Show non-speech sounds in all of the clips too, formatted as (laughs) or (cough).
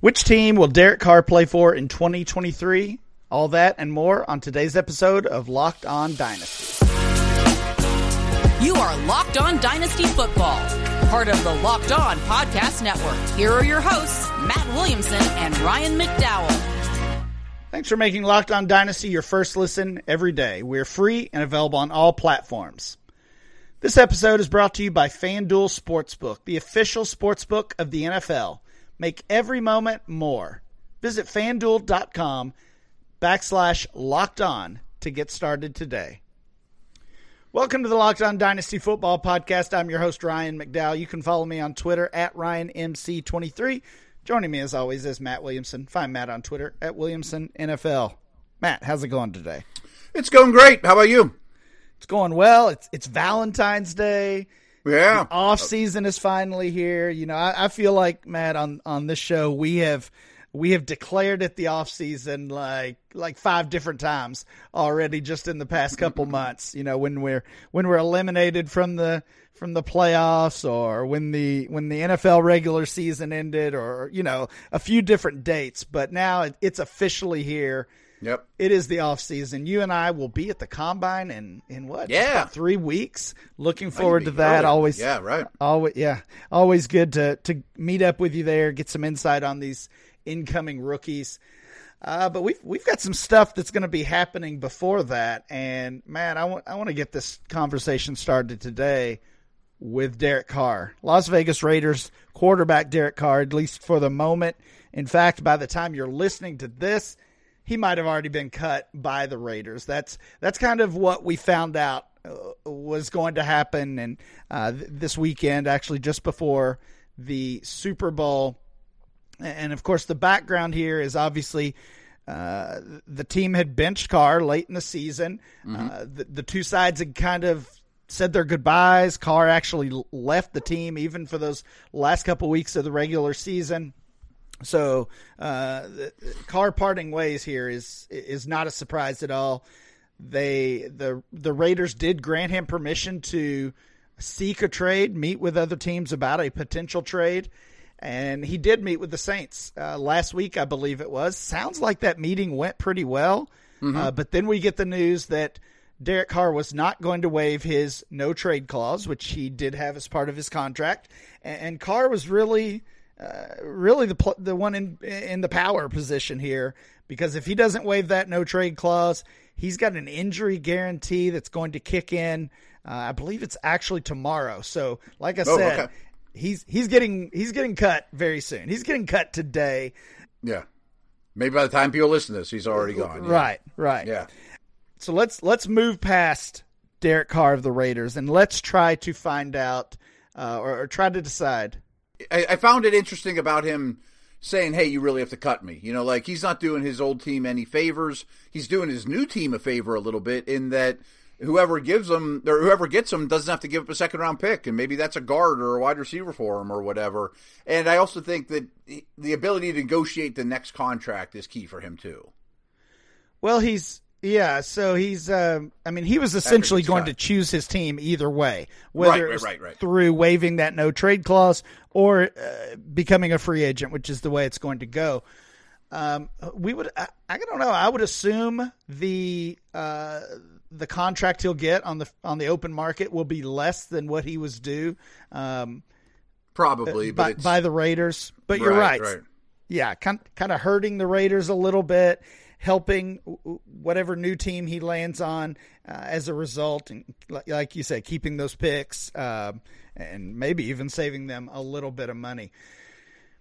Which team will Derek Carr play for in 2023? All that and more on today's episode of Locked On Dynasty. You are Locked On Dynasty Football, part of the Locked On Podcast Network. Here are your hosts, Matt Williamson and Ryan McDowell. Thanks for making Locked On Dynasty your first listen every day. We're free and available on all platforms. This episode is brought to you by FanDuel Sportsbook, the official sportsbook of the NFL. Make every moment more. Visit fanduel.com backslash locked on to get started today. Welcome to the Locked On Dynasty Football Podcast. I'm your host, Ryan McDowell. You can follow me on Twitter at RyanMC23. Joining me as always is Matt Williamson. Find Matt on Twitter at Williamson NFL. Matt, how's it going today? It's going great. How about you? It's going well. It's it's Valentine's Day. Yeah. The off season is finally here. You know, I, I, feel like Matt on on this show we have we have declared it the off season like like five different times already just in the past couple (laughs) months. You know, when we're when we're eliminated from the from the playoffs or when the when the NFL regular season ended or you know a few different dates. But now it, it's officially here Yep. It is the off season. You and I will be at the combine in in what? Yeah. three weeks. Looking forward to that. Early. Always. Yeah. Right. Always. Yeah. Always good to to meet up with you there. Get some insight on these incoming rookies. Uh, but we've we've got some stuff that's going to be happening before that, and man, I want I want to get this conversation started today with Derek Carr, Las Vegas Raiders quarterback Derek Carr, at least for the moment. In fact, by the time you're listening to this, he might have already been cut by the Raiders. That's that's kind of what we found out uh, was going to happen, and uh, th- this weekend, actually, just before the Super Bowl. And of course, the background here is obviously uh, the team had benched Carr late in the season. Mm-hmm. The, the two sides had kind of said their goodbyes. Carr actually left the team even for those last couple weeks of the regular season. So, uh, Carr parting ways here is is not a surprise at all. They the the Raiders did grant him permission to seek a trade, meet with other teams about a potential trade, and he did meet with the Saints uh, last week, I believe it was. Sounds like that meeting went pretty well, mm-hmm. uh, but then we get the news that. Derek Carr was not going to waive his no trade clause, which he did have as part of his contract, and, and Carr was really uh, really the the one in in the power position here because if he doesn't waive that no trade clause, he's got an injury guarantee that's going to kick in. Uh, I believe it's actually tomorrow. So, like I oh, said, okay. he's he's getting he's getting cut very soon. He's getting cut today. Yeah, maybe by the time people listen to this, he's already gone. Yeah. Right, right. Yeah. So let's let's move past Derek Carr of the Raiders and let's try to find out uh, or, or try to decide I, I found it interesting about him saying, "Hey, you really have to cut me." You know, like he's not doing his old team any favors. He's doing his new team a favor a little bit in that whoever gives him or whoever gets him doesn't have to give up a second round pick, and maybe that's a guard or a wide receiver for him or whatever. And I also think that the ability to negotiate the next contract is key for him too. Well, he's yeah, so he's. Uh, I mean, he was essentially going to choose his team either way, whether right, right, right, through waiving that no trade clause or uh, becoming a free agent, which is the way it's going to go. Um, we would. I, I, don't know. I would assume the uh, the contract he'll get on the on the open market will be less than what he was due. Um, Probably, by, by, the Raiders. But you're right. Yeah, kind kind of hurting the Raiders a little bit helping whatever new team he lands on uh, as a result, and like you said, keeping those picks uh, and maybe even saving them a little bit of money.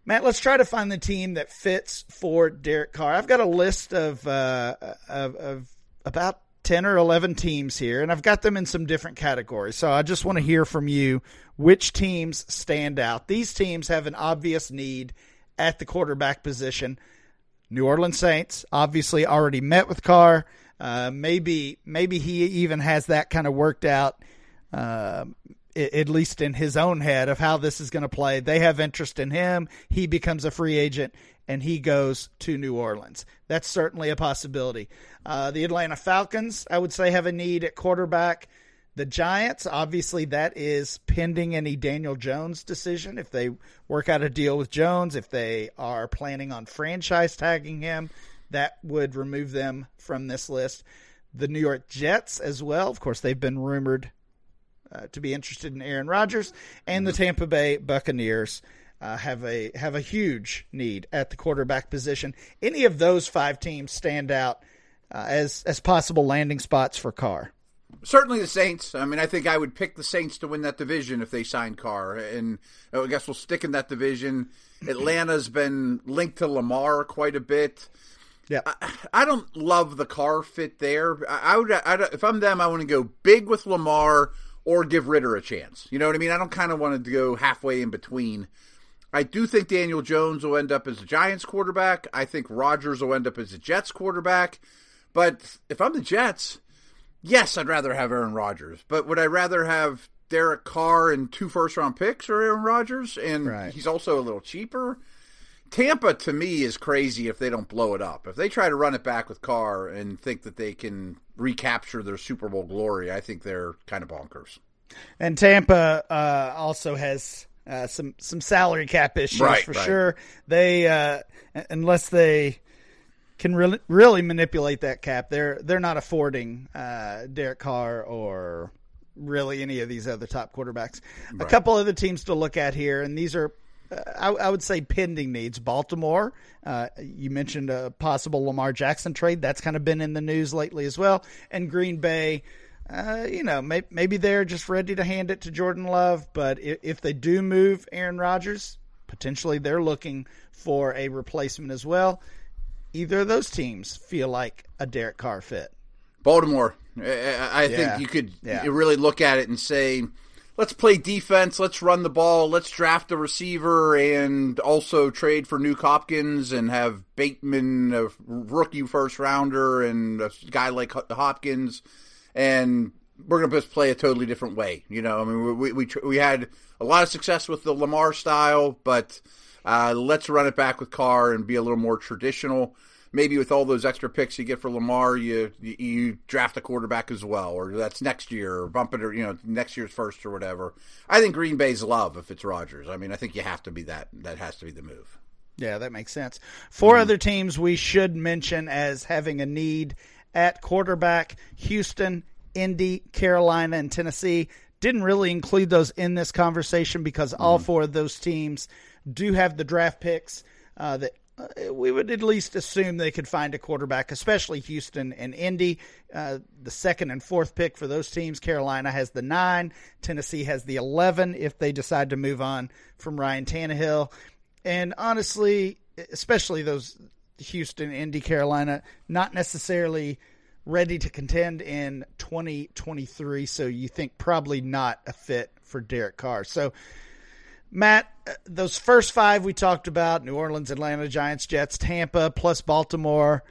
Matt, let's try to find the team that fits for Derek Carr. I've got a list of uh, of, of about 10 or 11 teams here, and I've got them in some different categories. So I just want to hear from you which teams stand out. These teams have an obvious need at the quarterback position. New Orleans Saints obviously already met with Carr. Uh, maybe maybe he even has that kind of worked out, uh, at least in his own head of how this is going to play. They have interest in him. He becomes a free agent and he goes to New Orleans. That's certainly a possibility. Uh, the Atlanta Falcons, I would say, have a need at quarterback. The Giants, obviously, that is pending any Daniel Jones decision. If they work out a deal with Jones, if they are planning on franchise tagging him, that would remove them from this list. The New York Jets, as well. Of course, they've been rumored uh, to be interested in Aaron Rodgers, and the Tampa Bay Buccaneers. Uh, have a have a huge need at the quarterback position. Any of those five teams stand out uh, as as possible landing spots for Carr? Certainly the Saints. I mean, I think I would pick the Saints to win that division if they signed Carr, and I guess we'll stick in that division. (clears throat) Atlanta's been linked to Lamar quite a bit. Yeah, I, I don't love the Carr fit there. I, I would, I, if I'm them, I want to go big with Lamar or give Ridder a chance. You know what I mean? I don't kind of want to go halfway in between. I do think Daniel Jones will end up as the Giants quarterback. I think Rodgers will end up as the Jets quarterback. But if I'm the Jets, yes, I'd rather have Aaron Rodgers. But would I rather have Derek Carr and two first round picks or Aaron Rodgers? And right. he's also a little cheaper. Tampa to me is crazy if they don't blow it up. If they try to run it back with Carr and think that they can recapture their Super Bowl glory, I think they're kind of bonkers. And Tampa uh, also has uh, some some salary cap issues right, for right. sure. They uh, unless they can really really manipulate that cap, they're they're not affording uh, Derek Carr or really any of these other top quarterbacks. Right. A couple other teams to look at here, and these are. Uh, I, I, would say pending needs. Baltimore, uh, you mentioned a possible Lamar Jackson trade. That's kind of been in the news lately as well. And Green Bay, uh, you know, may, maybe they're just ready to hand it to Jordan Love. But if, if, they do move Aaron Rodgers, potentially they're looking for a replacement as well. Either of those teams feel like a Derek Carr fit. Baltimore, I, I yeah. think you could yeah. really look at it and say, let's play defense, let's run the ball, let's draft a receiver, and also trade for Nuke Hopkins and have Bateman, a rookie first rounder, and a guy like Hopkins and we're going to just play a totally different way. You know, I mean, we we we had a lot of success with the Lamar style, but uh, let's run it back with Carr and be a little more traditional. Maybe with all those extra picks you get for Lamar, you you draft a quarterback as well, or that's next year, or bump it, or you know, next year's first or whatever. I think Green Bay's love if it's Rodgers. I mean, I think you have to be that. That has to be the move. Yeah, that makes sense. 4 mm-hmm. other teams we should mention as having a need at quarterback. Houston, Indy, Carolina, and Tennessee. Didn't really include those in this conversation because mm-hmm. all four of those teams do have the draft picks uh, that uh, we would at least assume they could find a quarterback, especially Houston and Indy. Uh, the second and fourth pick for those teams. Carolina has the nine. Tennessee has the 11 if they decide to move on from Ryan Tannehill. And honestly, especially those Houston, Indy, Carolina, not necessarily ready to contend in 2023. So you think probably not a fit for Derek Carr. So, Matt, uh, those first five we talked about New Orleans, Atlanta, Giants, Jets, Tampa, plus Baltimore.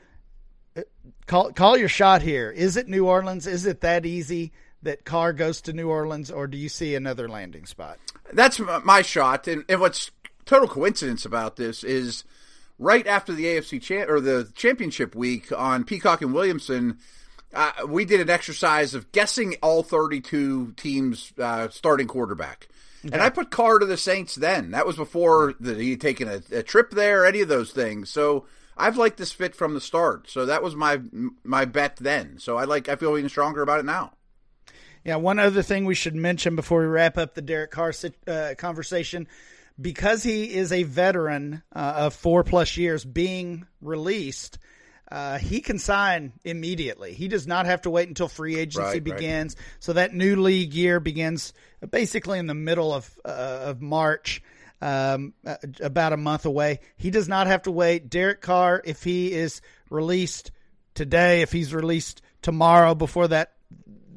Uh, call, call your shot here. Is it New Orleans? Is it that easy that Carr goes to New Orleans, or do you see another landing spot? That's my shot. And, and what's total coincidence about this is right after the AFC cha- or the championship week on Peacock and Williamson, uh, we did an exercise of guessing all 32 teams' uh, starting quarterback. Okay. And I put Carr to the Saints then. That was before the, he had taken a, a, trip there, any of those things. So I've liked this fit from the start. So that was my my bet then. So I like I feel even stronger about it now. Yeah, one other thing we should mention before we wrap up the Derek Carr uh, conversation because he is a veteran uh, of four plus years being released, uh, he can sign immediately. He does not have to wait until free agency right, begins. Right. So that new league year begins basically in the middle of uh, of March, um, uh, about a month away. He does not have to wait. Derek Carr, if he is released today, if he's released tomorrow before that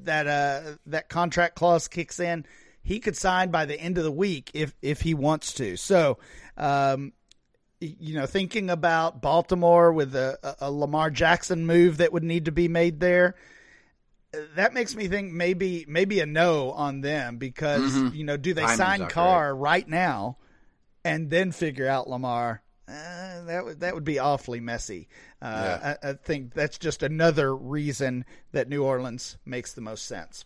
that uh, that contract clause kicks in, he could sign by the end of the week if if he wants to. So, um, you know, thinking about Baltimore with a, a, Lamar Jackson move that would need to be made there, that makes me think maybe maybe a no on them because mm-hmm. you know, do they sign Carr right now and then figure out Lamar? Uh, that would that would be awfully messy. Uh, yeah. I, I think that's just another reason that New Orleans makes the most sense.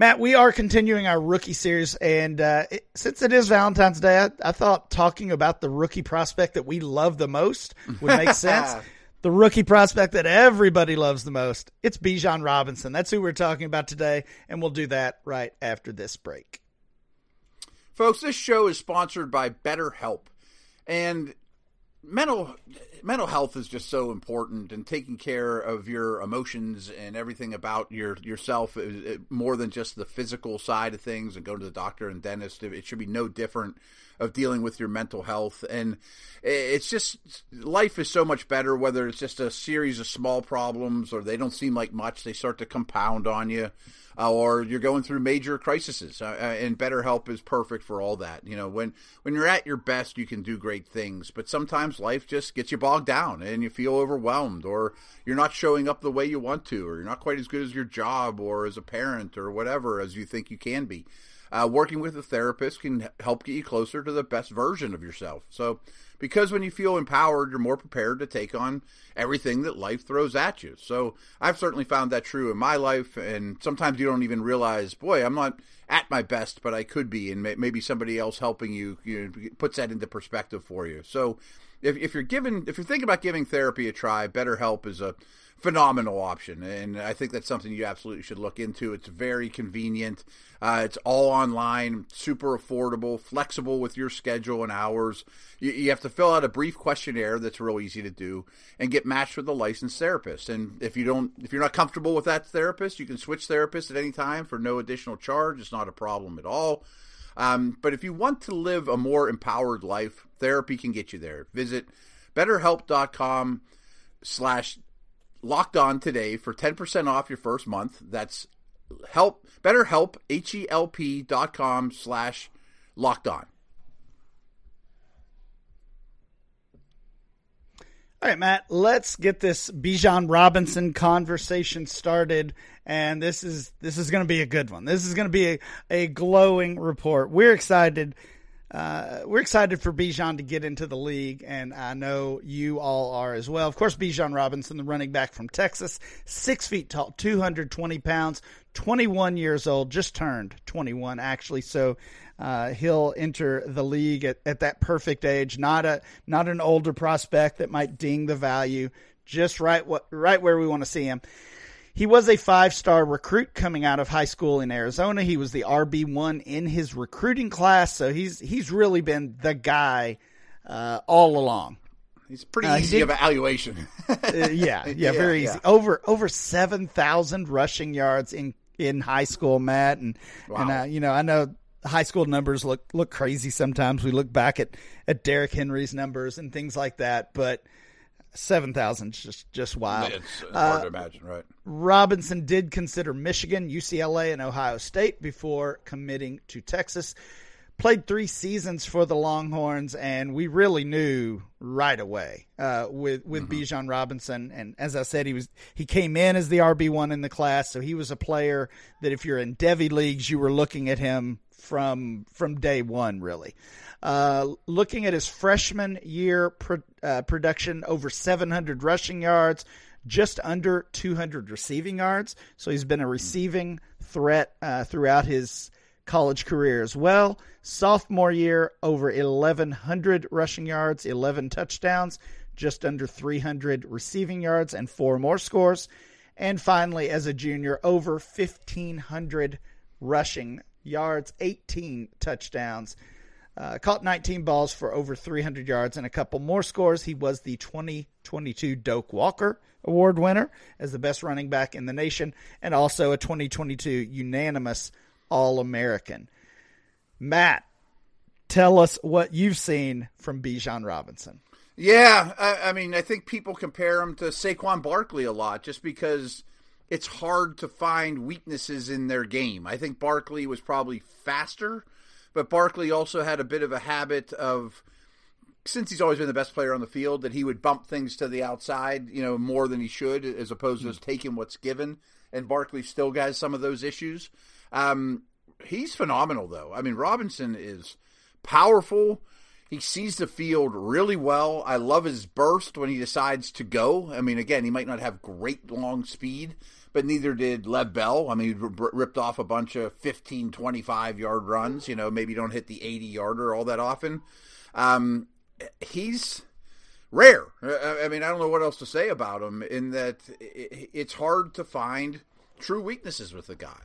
Matt, we are continuing our rookie series, and uh, it, since it is Valentine's Day, I, I, thought talking about the rookie prospect that we love the most would make (laughs) sense. The rookie prospect that everybody loves the most. It's Bijan Robinson. That's who we're talking about today, and we'll do that right after this break. Folks, this show is sponsored by BetterHelp. And mental mental health is just so important and taking care of your emotions and everything about your yourself is, more than just the physical side of things and going to the doctor and dentist it should be no different of dealing with your mental health and it's just life is so much better whether it's just a series of small problems or they don't seem like much they start to compound on you uh, or you're going through major crises. Uh, uh, and BetterHelp is perfect for all that. You know, when when you're at your best, you can do great things, but sometimes life just gets you bogged down and you feel overwhelmed, or you're not showing up the way you want to, or you're not quite as good as your job, or as a parent, or whatever as you think you can be. Uh, working with a therapist can help get you closer to the best version of yourself. So because when you feel empowered, you're more prepared to take on everything that life throws at you. So I've certainly found that true in my life, and sometimes you don't even realize, boy, I'm not at my best, but I could be, and maybe somebody else helping you, you know, puts that into perspective for you. So if, if you're given, if you're thinking about giving therapy a try, BetterHelp is a phenomenal option, and I think that's something you absolutely should look into. It's very convenient. Uh, it's all online, super affordable, flexible with your schedule and hours. You, you, have to fill out a brief questionnaire that's real easy to do, and get matched with a licensed therapist. And if you don't, if you're not comfortable with that therapist, you can switch therapists at any time for no additional charge. It's not a problem at all. Um, but if you want to live a more empowered life, therapy can get you there. Visit betterhelp.com slash locked on today for 10% off your first month. That's help betterhelp h-e-l-p dot com slash locked on. All right matt let's get this bijan robinson conversation started. And this is this is going to be a good one. This is going to be a, a glowing report. We're excited uh, we're excited for Bijan to get into the league, and I know you all are as well. Of course, Bijan Robinson, the running back from Texas, six feet tall, 220 pounds, 21 years old, just turned 21 actually. So uh, he'll enter the league at, at that perfect age. Not a not an older prospect that might ding the value. Just right what right where we want to see him. He was a five star recruit coming out of high school in Arizona. He was the RB one in his recruiting class, so he's he's really been the guy uh, all along. He's pretty uh, easy did, evaluation. (laughs) uh, yeah, yeah, (laughs) yeah, very yeah. easy. Over over seven thousand rushing yards in in high school, Matt, and wow. and uh, you know I know high school numbers look look crazy sometimes. We look back at at Derrick Henry's numbers and things like that, but seven thousand just just wild. It's hard uh, to imagine, right? Robinson did consider Michigan, UCLA, and Ohio State before committing to Texas. Played three seasons for the Longhorns, and we really knew right away uh, with with mm-hmm. Bijan Robinson. And as I said, he was he came in as the RB one in the class, so he was a player that if you're in devy leagues, you were looking at him from from day one, really. Uh, looking at his freshman year pro, uh, production, over 700 rushing yards, just under 200 receiving yards. So he's been a receiving threat uh, throughout his college career as well. Sophomore year, over 1,100 rushing yards, 11 touchdowns, just under 300 receiving yards, and four more scores. And finally, as a junior, over 1,500 rushing yards, 18 touchdowns. Uh, caught 19 balls for over 300 yards and a couple more scores. He was the 2022 Doak Walker Award winner as the best running back in the nation and also a 2022 unanimous All American. Matt, tell us what you've seen from Bijan Robinson. Yeah, I, I, mean, I think people compare him to Saquon Barkley a lot just because it's hard to find weaknesses in their game. I think Barkley was probably faster but Barkley also had a bit of a habit of, since he's always been the best player on the field, that he would bump things to the outside, you know, more than he should, as opposed to just taking what's given. And Barkley still has some of those issues. Um, he's phenomenal, though. I mean, Robinson is powerful. He sees the field really well. I love his burst when he decides to go. I mean, again, he might not have great long speed, but neither did Lev Bell. I mean, he ripped off a bunch of 15, 25 yard runs. You know, maybe don't hit the 80 yarder all that often. Um, he's rare. I mean, I don't know what else to say about him in that it's hard to find true weaknesses with the guy.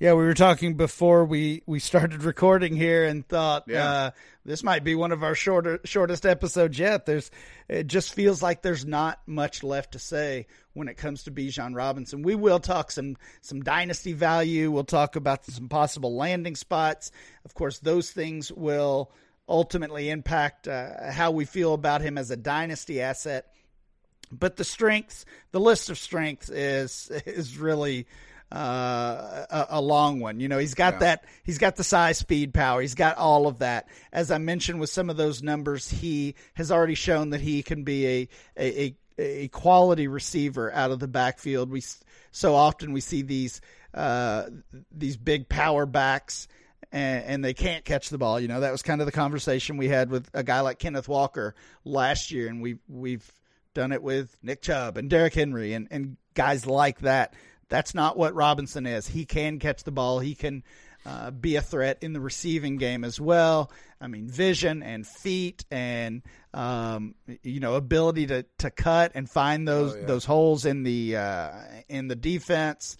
Yeah, we were talking before we, we started recording here and thought Yeah. uh, this might be one of our shorter shortest episodes yet. There's it just feels like there's not much left to say when it comes to Bijan Robinson. We will talk some some dynasty value. We'll talk about some possible landing spots. Of course, those things will ultimately impact uh, how we feel about him as a dynasty asset. But the strengths, the list of strengths is (laughs) is really uh, a, a long one. You know, he's got Yeah. that. He's got the size, speed, power. He's got all of that. As I mentioned with some of those numbers, he has already shown that he can be a a, a, a quality receiver out of the backfield. We so often we see these uh, these big power backs. And, and they can't catch the ball. You know that was kind of the conversation we had with a guy like Kenneth Walker last year, and we we've done it with Nick Chubb and Derrick Henry and, and guys like that. That's not what Robinson is. He can catch the ball. He can uh, be a threat in the receiving game as well. I mean, vision and feet and um, you know ability to, to cut and find those Oh, yeah. those holes in the uh, in the defense.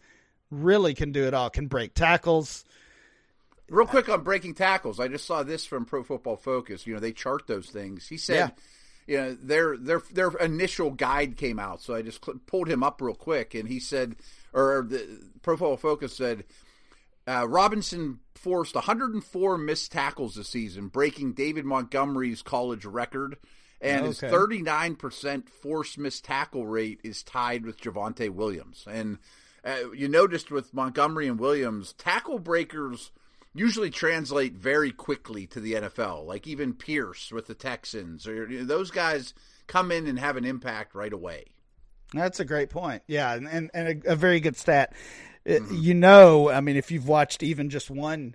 Really can do it all. Can break tackles. Real quick on breaking tackles, I just saw this from Pro Football Focus. You know, they chart those things. He said, you know, their their their initial guide came out, so I just cl- pulled him up real quick, and he said, or the Pro Football Focus said, uh, Robinson forced 104 missed tackles this season, breaking David Montgomery's college record. And his 39% forced missed tackle rate is tied with Javonte Williams. And uh, you noticed with Montgomery and Williams, tackle breakers usually translate very quickly to the NFL. Like even Pierce with the Texans, or you know, those guys come in and have an impact right away. That's a great point. Yeah, and and, and a, a very good stat. Uh, You know, I mean, if you've watched even just one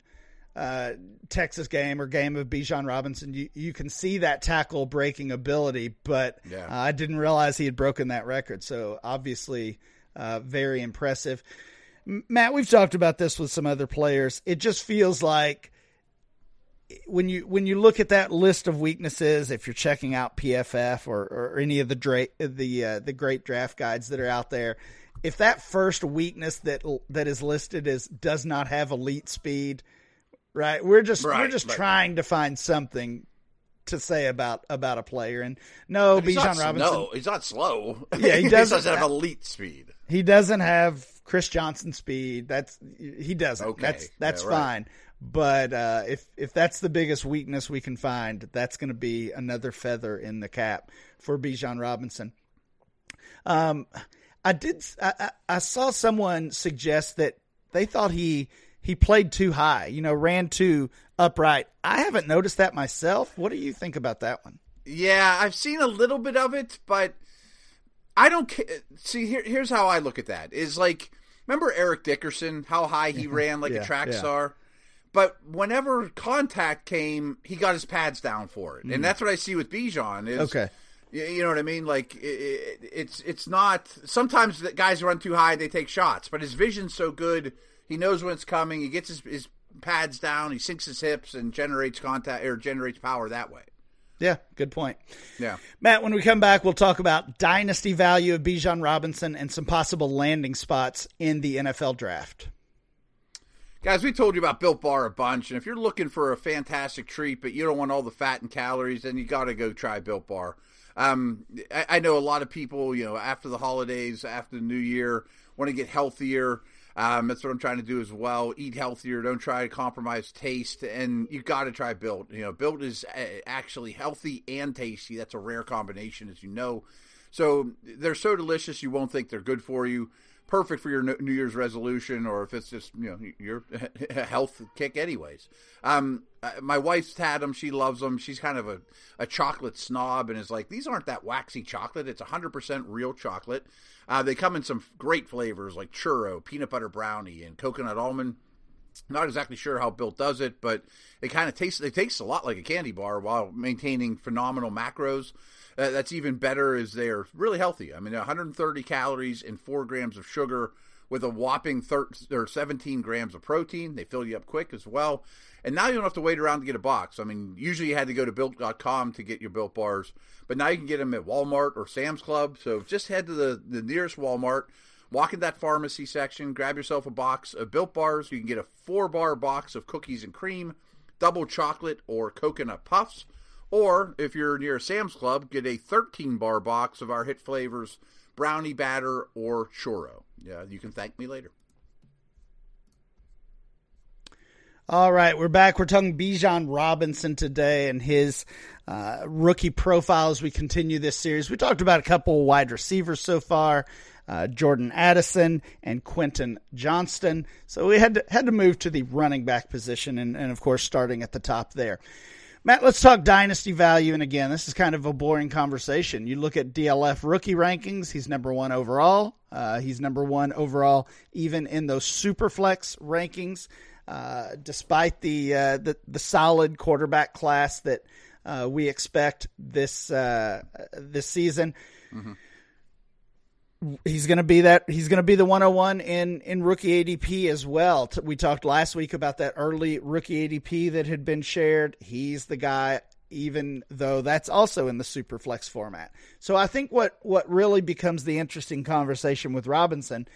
uh, Texas game or game of Bijan Robinson, you you can see that tackle breaking ability. But Yeah. uh, I didn't realize he had broken that record. So obviously, uh, very impressive. Matt, we've talked about this with some other players. It just feels like when you when you look at that list of weaknesses, if you're checking out PFF or, or any of the dra- the uh, the great draft guides that are out there, if that first weakness that that is listed as does not have elite speed, right? We're just we're just right. trying to find something to say about about a player. And no, Bijan Robinson, No, he's not slow. Yeah, he (laughs) he doesn't- doesn't have elite speed. he doesn't have Chris Johnson speed. That's he doesn't. Okay. That's that's Yeah, right. fine. But uh, if if that's the biggest weakness we can find, that's going to be another feather in the cap for Bijan Robinson. Um, I did. I, I, I saw someone suggest that they thought he he played too high. You know, ran too upright. I haven't noticed that myself. What do you think about that one? Yeah, I've seen a little bit of it, but I don't ca- see. Here, here's how I look at that: is like remember Eric Dickerson, how high he (laughs) ran like Yeah, a track yeah. star. But whenever contact came, he got his pads down for it, and that's what I see with Bijan. Is Mm. Okay. you know what I mean? Like i i it's it's not. Sometimes the guys run too high, they take shots, but his vision's so good, he knows when it's coming. He gets his, his pads down, he sinks his hips, and generates contact or generates power that way. Yeah, good point. Yeah. Matt, when we come back, we'll talk about dynasty value of Bijan Robinson and some possible landing spots in the NFL draft. Guys, we told you about Built Bar a bunch, and if you're looking for a fantastic treat, but you don't want all the fat and calories, then you got to go try Built Bar. Um, I, I know a lot of people, you know, after the holidays, after the New Year, want to get healthier. Um, that's what I'm trying to do as well. Eat healthier. Don't try to compromise taste, and you got to try Built. You know, Built is uh, actually healthy and tasty. That's a rare combination, as you know. So they're so delicious, you won't think they're good for you. Perfect for your New Year's resolution, or if it's just you know your (laughs) health kick, anyways. Um, my wife's had them; she loves them. She's kind of a, a chocolate snob, and is like, these aren't that waxy chocolate. It's 100% real chocolate. Uh, they come in some great flavors like churro, peanut butter brownie, and coconut almond. Not exactly sure how Built does it, but it kind of tastes it tastes a lot like a candy bar while maintaining phenomenal macros. Uh, that's even better as they're really healthy. I mean, 130 calories and four grams of sugar with a whopping 13, or 17 grams of protein. They fill you up quick as well. And now you don't have to wait around to get a box. I mean, usually you had to go to built.com to get your built bars, but now you can get them at Walmart or Sam's Club. So just head to the, the nearest Walmart, walk in that pharmacy section, grab yourself a box of built bars. You can get a four bar box of cookies and cream, double chocolate, or coconut puffs. Or if you're near a Sam's Club, get a 13 bar box of our hit flavors brownie batter or churro. Yeah, you can thank me later. All right, we're back. We're talking Bijan Robinson today and his uh, rookie profile as we continue this series. We talked about a couple wide receivers so far, uh, Jordan Addison and Quentin Johnston. So we had to, had to move to the running back position, and, and of course, starting at the top there. Matt, let's talk dynasty value. And again, this is kind of a boring conversation. You look at DLF rookie rankings, he's number one overall. Uh, he's number one overall, even in those super flex rankings. Uh, despite the, uh, the the solid quarterback class that uh, we expect this uh, this season. Mm-hmm. He's going to be that. He's going to be the 101 in in rookie ADP as well. We talked last week about that early rookie ADP that had been shared. He's the guy, even though that's also in the super flex format. So I think what what really becomes the interesting conversation with Robinson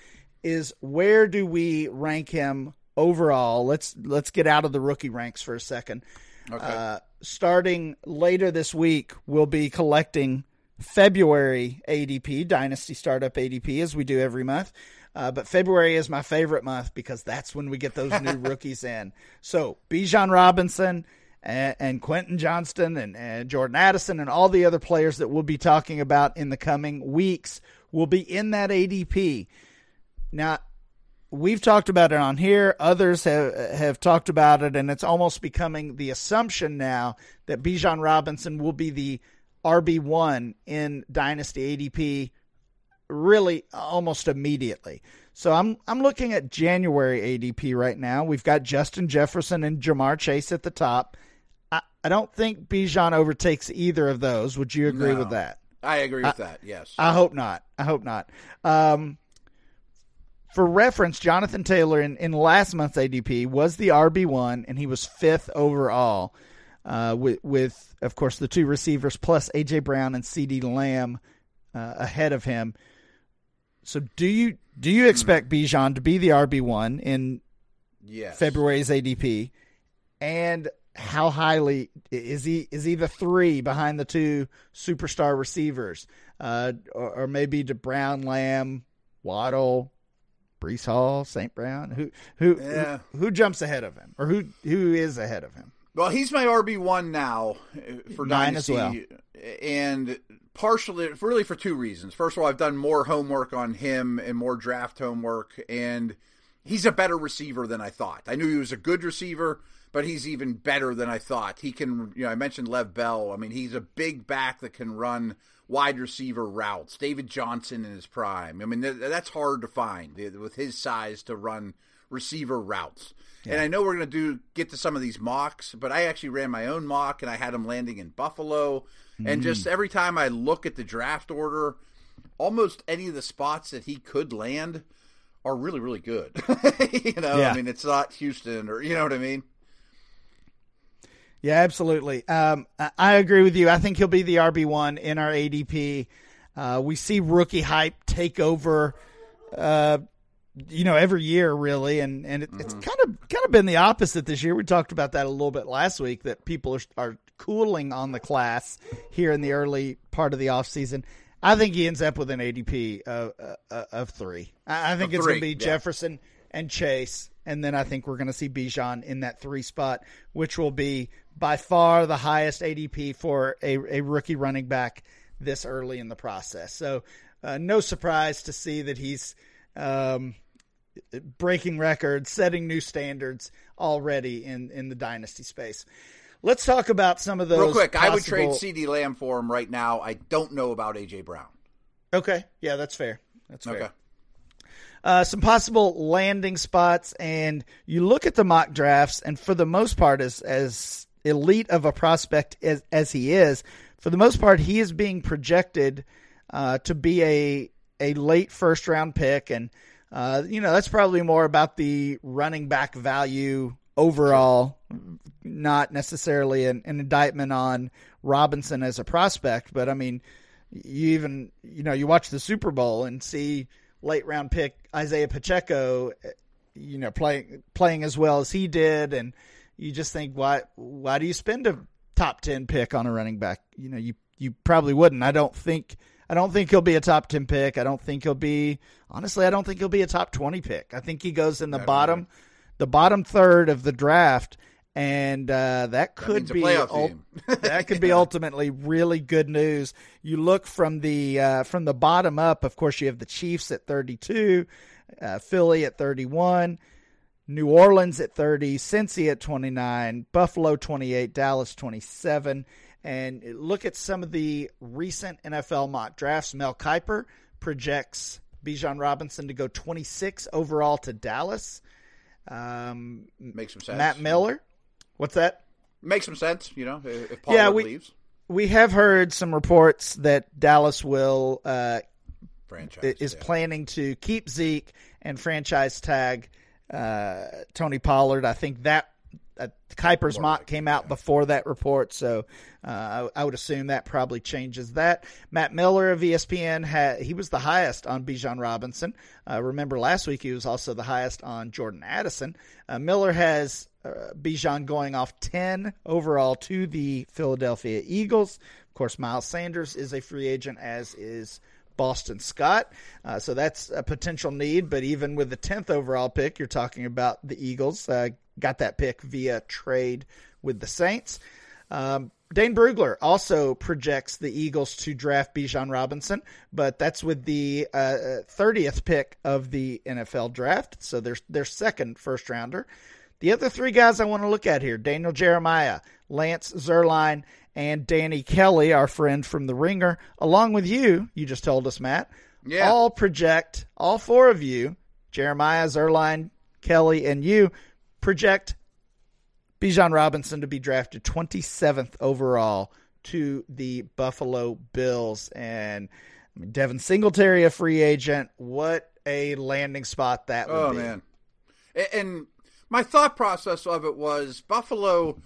is where do we rank him overall. Let's let's get out of the rookie ranks for a second. Okay. Uh, starting later this week, we'll be collecting February ADP, Dynasty Startup ADP, as we do every month. Uh, but February is my favorite month because that's when we get those new (laughs) rookies in. So Bijan Robinson and, and Quentin Johnston and, and Jordan Addison and all the other players that we'll be talking about in the coming weeks will be in that ADP. Now, we've talked about it on here. Others have have talked about it, and it's almost becoming the assumption now that Bijan Robinson will be the RB one in Dynasty ADP, really almost immediately. So I'm I'm looking at January ADP right now. We've got Justin Jefferson and Ja'Marr Chase at the top. I, I don't think Bijan overtakes either of those. Would you agree no, with that? I agree with I, that. Yes. I hope not. I hope not. Um, for reference, Jonathan Taylor in, in last month's ADP was the RB1, and he was fifth overall, uh, with, with, of course, the two receivers plus A.J. Brown and CeeDee Lamb uh, ahead of him. So do you do you expect mm. Bijan to be the RB1 in yes. February's ADP? And how highly is he is he the three behind the two superstar receivers? Uh, or, or maybe to Brown, Lamb, Waddle, Breece Hall, St. Brown? Who who, yeah. who who jumps ahead of him, or who who is ahead of him? Well, he's my RB one now uh, for Mine Dynasty, well. and partially, really for two reasons. First of all, I've done more homework on him and more draft homework, and he's a better receiver than I thought. I knew he was a good receiver, but he's even better than I thought. He can, you know, I mentioned Lev Bell. I mean, he's a big back that can run wide receiver routes. David Johnson in his prime. I mean, that's hard to find with his size to run receiver routes. Yeah. And I know we're going to do get to some of these mocks, but I actually ran my own mock and I had him landing in Buffalo. Mm. And just every time I look at the draft order, almost any of the spots that he could land are really really good. (laughs) you know, yeah. I mean, it's not Houston or you know what I mean. Yeah, absolutely. Um, I agree with you. I think he'll be the RB one in our ADP. Uh, we see rookie hype take over, uh, you know, every year really, and and it, mm-hmm. it's kind of kind of been the opposite this year. We talked about that a little bit last week that people are are cooling on the class here in the early part of the off season. I think he ends up with an ADP of, uh, of three. I, think of it's going to be yeah. Jefferson and Chase, and then I think we're going to see Bijan in that three spot, which will be by far the highest ADP for a, a rookie running back this early in the process. So, uh, no surprise to see that he's um, breaking records, setting new standards already in, in the dynasty space. Let's talk about some of those. Real quick, possible... I would trade CeeDee Lamb for him right now. I don't know about AJ Brown. Okay, yeah, that's fair. That's fair. Okay. uh, some possible landing spots, and you look at the mock drafts, and for the most part, as as elite of a prospect as as he is, for the most part, he is being projected uh, to be a a late first round pick, and uh, you know that's probably more about the running back value overall, not necessarily an, an indictment on Robinson as a prospect, but I mean, you even you know you watch the Super Bowl and see late round pick Isaiah Pacheco, you know playing playing as well as he did, and you just think why why do you spend a top ten pick on a running back? You know you you probably wouldn't. I don't think I don't think he'll be a top ten pick. I don't think he'll be honestly. I don't think he'll be a top twenty pick. I think he goes in the bottom the bottom third of the draft and uh, that could that be ul- (laughs) that could be (laughs) ultimately really good news. You look from the uh, from the bottom up. Of course, you have the Chiefs at 32, uh, Philly at 31, New Orleans at 30, Cincy at 29, Buffalo 28, Dallas 27. And look at some of the recent NFL mock drafts. Mel Kiper projects Bijan Robinson to go 26 overall to Dallas. Um, Makes some sense. Matt Miller What's that? Makes some sense, you know, if Pollard yeah, we, leaves. We have heard some reports that Dallas will uh, franchise is yeah. planning to keep Zeke and franchise tag uh, Tony Pollard. I think that uh, Kiper's mock came out before that report, so uh, I, I would assume that probably changes that. Matt Miller of ESPN had he was the highest on Bijan Robinson. Uh, remember last week he was also the highest on Jordan Addison. Uh, Miller has uh, Bijan going off ten overall to the Philadelphia Eagles. Of course, Miles Sanders is a free agent, as is Boston Scott. Uh, so that's a potential need. But even with the 10th overall pick, you're talking about the Eagles. Uh, got that pick via trade with the Saints. Um, Dane Brugler also projects the Eagles to draft Bijan Robinson, but that's with the uh, 30th pick of the NFL draft. So there's their second first rounder. The other three guys I want to look at here Daniel Jeremiah, Lance Zierlein, and Danny Kelly, our friend from The Ringer, along with you, you just told us, Matt, Yeah. all project, all four of you, Jeremiah, Zierlein, Kelly, and you, project Bijan Robinson to be drafted 27th overall to the Buffalo Bills. And I mean, Devin Singletary, a free agent. What a landing spot that would Oh be. man, and my thought process of it was Buffalo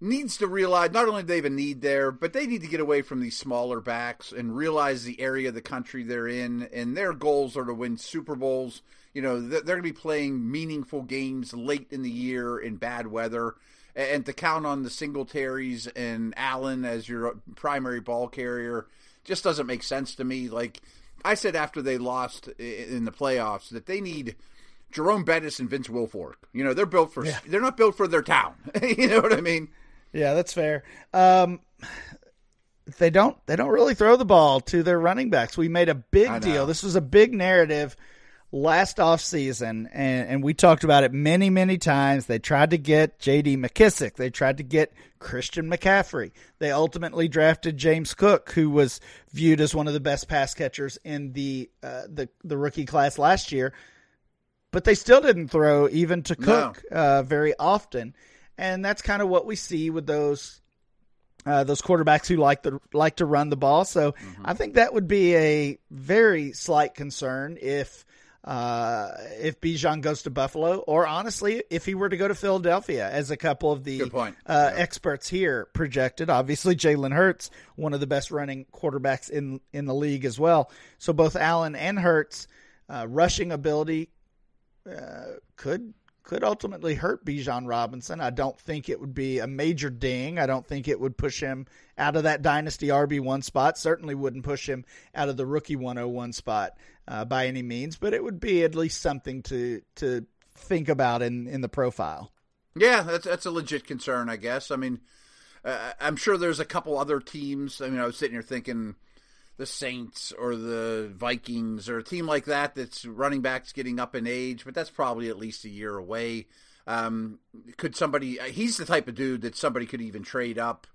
needs to realize not only do they have a need there, but they need to get away from these smaller backs and realize the area of the country they're in, and their goals are to win Super Bowls. You know, they're going to be playing meaningful games late in the year in bad weather, and to count on the Singletaries and Allen as your primary ball carrier just doesn't make sense to me. Like I said after they lost in the playoffs, that they need. Jerome Bettis and Vince Wilfork. You know, they're built for they're not built for their town. (laughs) you know what I mean? Yeah, that's fair. Um, they don't they don't really throw the ball to their running backs. We made a big deal. This was a big narrative last off season, and, and we talked about it many, many times. They tried to get J.D. McKissic. They tried to get Christian McCaffrey. They ultimately drafted James Cook, who was viewed as one of the best pass catchers in the uh, the the rookie class last year. But they still didn't throw even to Cook uh, very often, and that's kind of what we see with those uh, those quarterbacks who like to like to run the ball. So I think that would be a very slight concern if uh, if Bijan goes to Buffalo, or honestly, if he were to go to Philadelphia, as a couple of the. Uh, experts here projected. Obviously, Jalen Hurts, one of the best running quarterbacks in in the league as well. So both Allen and Hurts, uh, rushing ability uh, could could ultimately hurt Bijan Robinson. I don't think it would be a major ding. I don't think it would push him out of that dynasty RB one spot. Certainly wouldn't push him out of the rookie 101 spot uh, by any means. But it would be at least something to to think about in in the profile. Yeah, that's that's a legit concern, I guess. I mean, uh, I'm sure there's a couple other teams. I mean, I was sitting here thinking the Saints or the Vikings or a team like that that's running backs getting up in age, but that's probably at least a year away. Um, could somebody? He's the type of dude that somebody could even trade up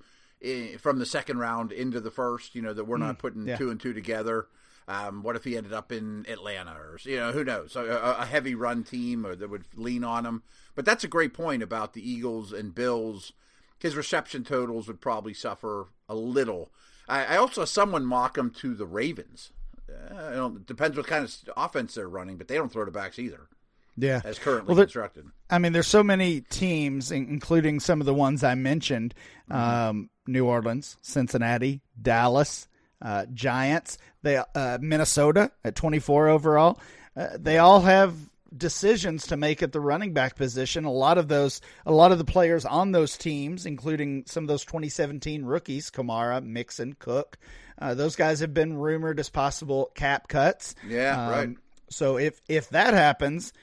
eh, from the second round into the first. You know that we're not putting yeah. two and two together. Um, what if he ended up in Atlanta or you know who knows a, a heavy run team or that would lean on him. But that's a great point about the Eagles and Bills. His reception totals would probably suffer a little. I, I also saw someone mock him to the Ravens. Uh, it depends what kind of offense they're running, but they don't throw to backs either. Yeah, as currently well, there, constructed. I mean, there's so many teams, including some of the ones I mentioned: mm-hmm. um, New Orleans, Cincinnati, Dallas, uh, Giants, they uh, Minnesota at 24 overall. Uh, they all have decisions to make at the running back position. A lot of those, a lot of the players on those teams, including some of those 2017 rookies, Kamara, Mixon, Cook, uh, those guys have been rumored as possible cap cuts. Yeah, um, right. So if if that happens,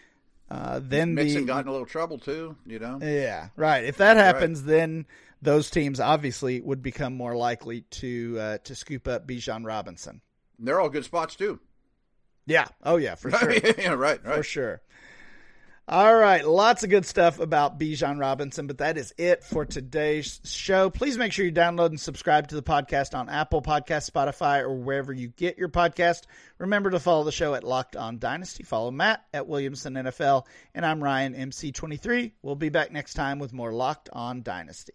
uh, then Mixon the, got in a little trouble too. You know. Yeah, right. If that happens, right. then those teams obviously would become more likely to uh, to scoop up Bijan Robinson. They're all good spots too. Yeah. Oh yeah, for (laughs) sure. yeah, right, right. For sure. All right, lots of good stuff about Bijan Robinson, but that is it for today's show. Please make sure you download and subscribe to the podcast on Apple Podcast, Spotify, or wherever you get your podcast. Remember to follow the show at Locked On Dynasty. Follow Matt at Williamson NFL, and I'm Ryan MC23. We'll be back next time with more Locked On Dynasty.